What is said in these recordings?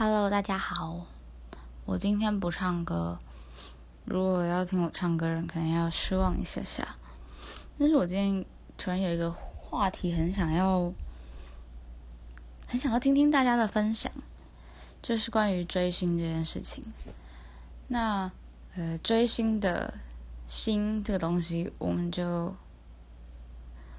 Hello，大家好。我今天不唱歌，如果要听我唱歌人，可能要失望一下下。但是我今天突然有一个话题，很想要，很想要听听大家的分享，就是关于追星这件事情。那呃，追星的星这个东西，我们就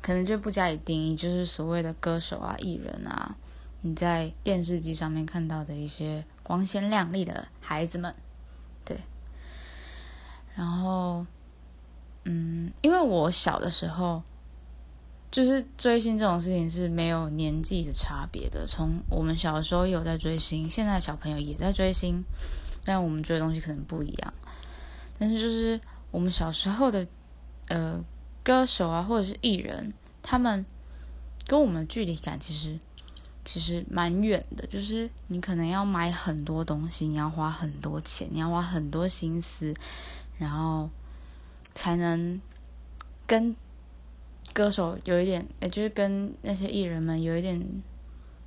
可能就不加以定义，就是所谓的歌手啊、艺人啊。你在电视机上面看到的一些光鲜亮丽的孩子们，对。然后，嗯，因为我小的时候，就是追星这种事情是没有年纪的差别的。从我们小的时候有在追星，现在小朋友也在追星，但我们追的东西可能不一样。但是，就是我们小时候的呃歌手啊，或者是艺人，他们跟我们距离感其实。其实蛮远的，就是你可能要买很多东西，你要花很多钱，你要花很多心思，然后才能跟歌手有一点，也就是跟那些艺人们有一点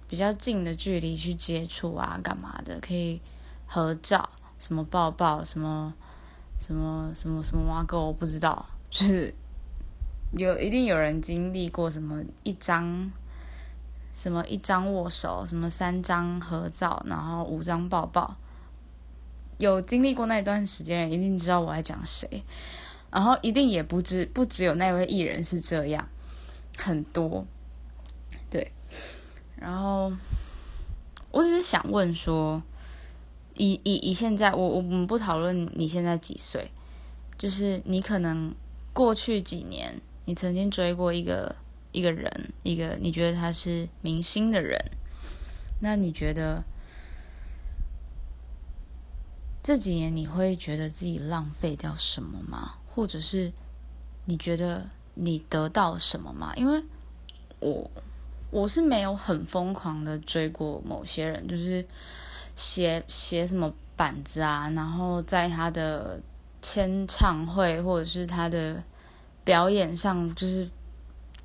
比较近的距离去接触啊，干嘛的？可以合照，什么抱抱，什么什么什么什么挖沟，我不知道，就是有一定有人经历过什么一张。什么一张握手，什么三张合照，然后五张抱抱，有经历过那一段时间，一定知道我在讲谁。然后一定也不只不只有那位艺人是这样，很多。对，然后我只是想问说，以以以现在，我我们不讨论你现在几岁，就是你可能过去几年，你曾经追过一个。一个人，一个你觉得他是明星的人，那你觉得这几年你会觉得自己浪费掉什么吗？或者是你觉得你得到什么吗？因为我我是没有很疯狂的追过某些人，就是写写什么板子啊，然后在他的签唱会或者是他的表演上，就是。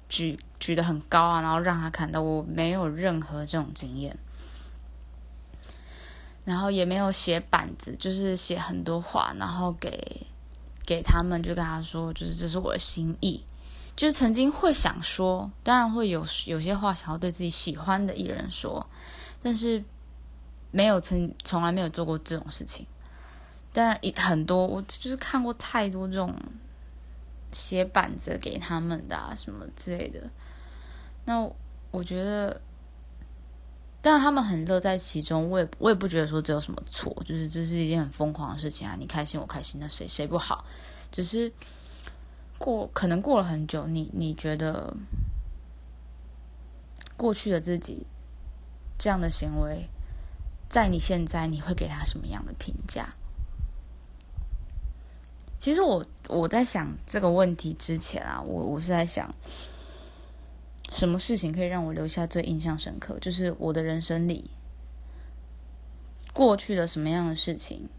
举举得很高啊，然后让他看到我没有任何这种经验，然后也没有写板子，就是写很多话，然后给给他们，就跟他说，就是这是我的心意，就是曾经会想说，当然会有有些话想要对自己喜欢的艺人说，但是没有曾从来没有做过这种事情，当然很多我就是看过太多这种。写板子给他们的啊，什么之类的。那我觉得，当然他们很乐在其中，我也我也不觉得说这有什么错，就是这是一件很疯狂的事情啊。你开心我开心，那谁谁不好？只是过可能过了很久，你你觉得过去的自己这样的行为，在你现在你会给他什么样的评价？其实我我在想这个问题之前啊，我我是在想，什么事情可以让我留下最印象深刻？就是我的人生里过去的什么样的事情，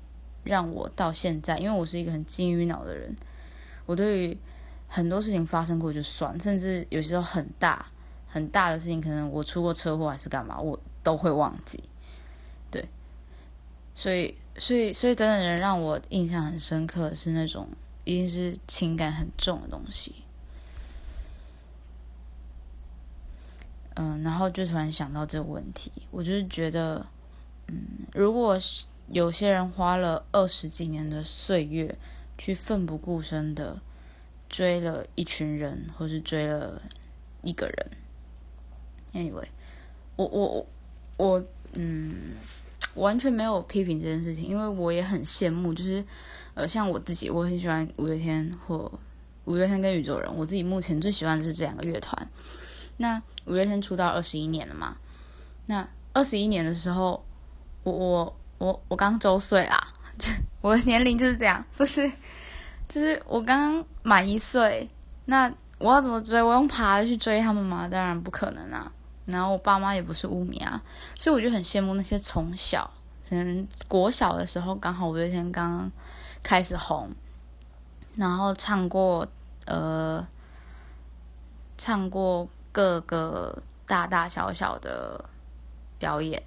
让我到现在，因为我是一个很金鱼脑的人，我对于很多事情发生过就算，甚至有些时候很大很大的事情，可能我出过车祸还是干嘛，我都会忘记。对，所以。所以，所以真的人让我印象很深刻是那种一定是情感很重的东西。嗯，然后就突然想到这个问题，我就是觉得，嗯，如果有些人花了二十几年的岁月去奋不顾身的追了一群人，或是追了一个人，anyway，我我我嗯。完全没有批评这件事情，因为我也很羡慕，就是呃，像我自己，我很喜欢五月天或五月天跟宇宙人，我自己目前最喜欢的是这两个乐团。那五月天出道二十一年了嘛？那二十一年的时候，我我我我刚周岁啊，我的年龄就是这样，不是，就是我刚刚满一岁，那我要怎么追？我用爬的去追他们吗？当然不可能啊。然后我爸妈也不是污名啊，所以我就很羡慕那些从小，可能国小的时候刚好五月天刚开始红，然后唱过呃，唱过各个大大小小的表演，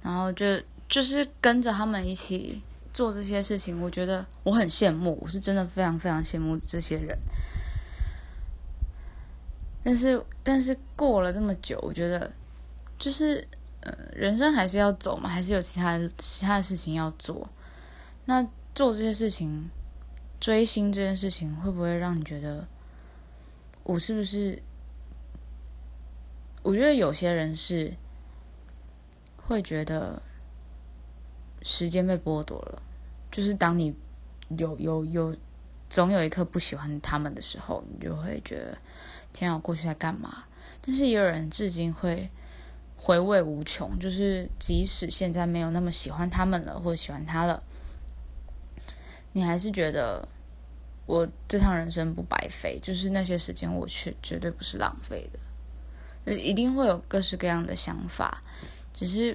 然后就就是跟着他们一起做这些事情，我觉得我很羡慕，我是真的非常非常羡慕这些人。但是但是过了这么久，我觉得就是呃，人生还是要走嘛，还是有其他其他的事情要做。那做这些事情，追星这件事情，会不会让你觉得我是不是？我觉得有些人是会觉得时间被剥夺了，就是当你有有有总有一刻不喜欢他们的时候，你就会觉得天啊，我过去在干嘛？但是也有人至今会回味无穷，就是即使现在没有那么喜欢他们了，或者喜欢他了，你还是觉得我这趟人生不白费，就是那些时间我去绝对不是浪费的。一定会有各式各样的想法，只是，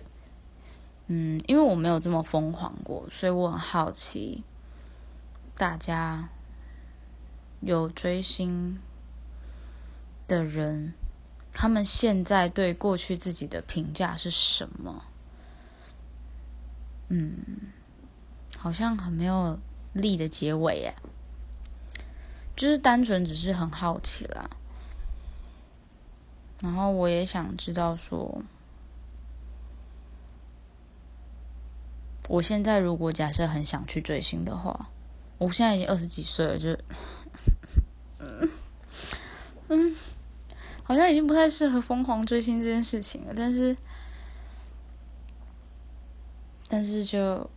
嗯，因为我没有这么疯狂过，所以我很好奇，大家有追星的人，他们现在对过去自己的评价是什么？嗯，好像很没有力的结尾耶，就是单纯只是很好奇啦。然后我也想知道，说我现在如果假设很想去追星的话，我现在已经二十几岁了，就嗯，好像已经不太适合疯狂追星这件事情了。但是，但是就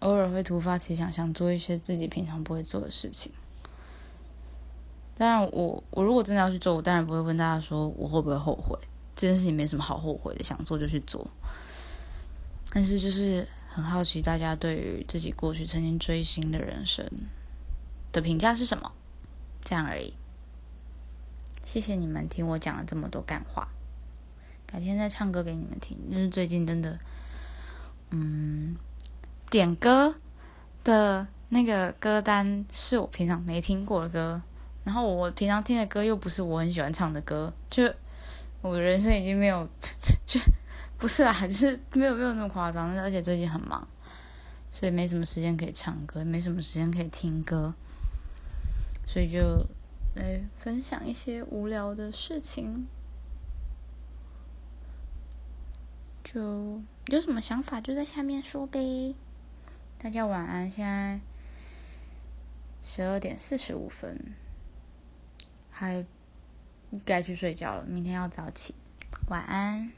偶尔会突发奇想，想做一些自己平常不会做的事情。当然，我我如果真的要去做，我当然不会问大家说我会不会后悔。这件事情没什么好后悔的，想做就去做。但是就是很好奇，大家对于自己过去曾经追星的人生的评价是什么？这样而已。谢谢你们听我讲了这么多干话，改天再唱歌给你们听。就是最近真的，嗯，点歌的那个歌单是我平常没听过的歌。然后我平常听的歌又不是我很喜欢唱的歌，就我人生已经没有，就不是啦，就是没有没有那么夸张。而且最近很忙，所以没什么时间可以唱歌，没什么时间可以听歌，所以就来分享一些无聊的事情。就有什么想法就在下面说呗。大家晚安，现在十二点四十五分。还该去睡觉了，明天要早起。晚安。